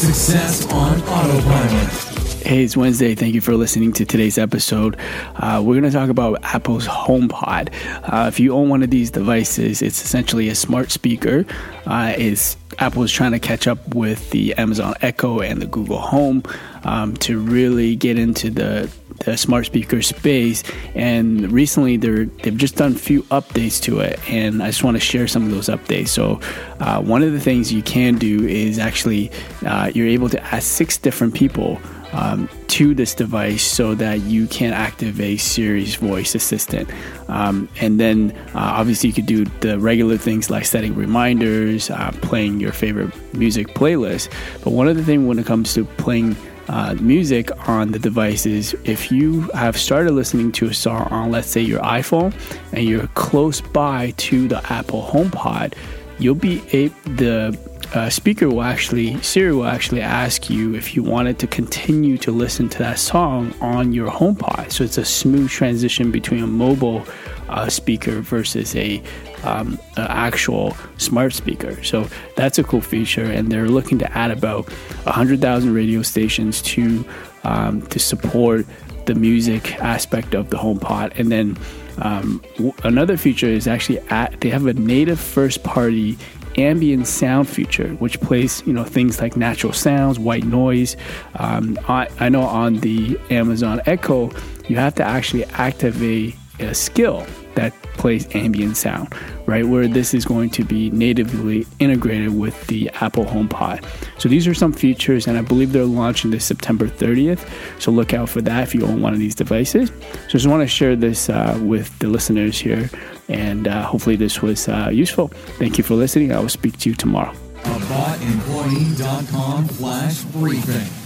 Success on Autopilot. Hey, it's Wednesday. Thank you for listening to today's episode. Uh, we're going to talk about Apple's HomePod. Uh, if you own one of these devices, it's essentially a smart speaker. Uh, is Apple is trying to catch up with the Amazon Echo and the Google Home um, to really get into the the smart speaker space. And recently, they're they've just done a few updates to it, and I just want to share some of those updates. So, uh, one of the things you can do is actually uh, you're able to ask six different people um, to this device so that you can activate Siri's voice assistant. Um, and then uh, obviously you could do the regular things like setting reminders, uh, playing your favorite music playlist. But one of the things when it comes to playing uh, music on the devices, if you have started listening to a song on, let's say, your iPhone and you're close by to the Apple HomePod, you'll be able the uh, speaker will actually, Siri will actually ask you if you wanted to continue to listen to that song on your HomePod. So it's a smooth transition between a mobile uh, speaker versus a, um, actual smart speaker. So that's a cool feature, and they're looking to add about hundred thousand radio stations to um, to support the music aspect of the HomePod, and then. Um, w- another feature is actually at, they have a native first party ambient sound feature, which plays you know things like natural sounds, white noise. Um, I, I know on the Amazon Echo, you have to actually activate a skill that plays ambient sound, right? Where this is going to be natively integrated with the Apple HomePod. So these are some features, and I believe they're launching this September 30th. So look out for that if you own one of these devices. So I just want to share this uh, with the listeners here, and uh, hopefully this was uh, useful. Thank you for listening. I will speak to you tomorrow. AboutEmployee.com slash briefing.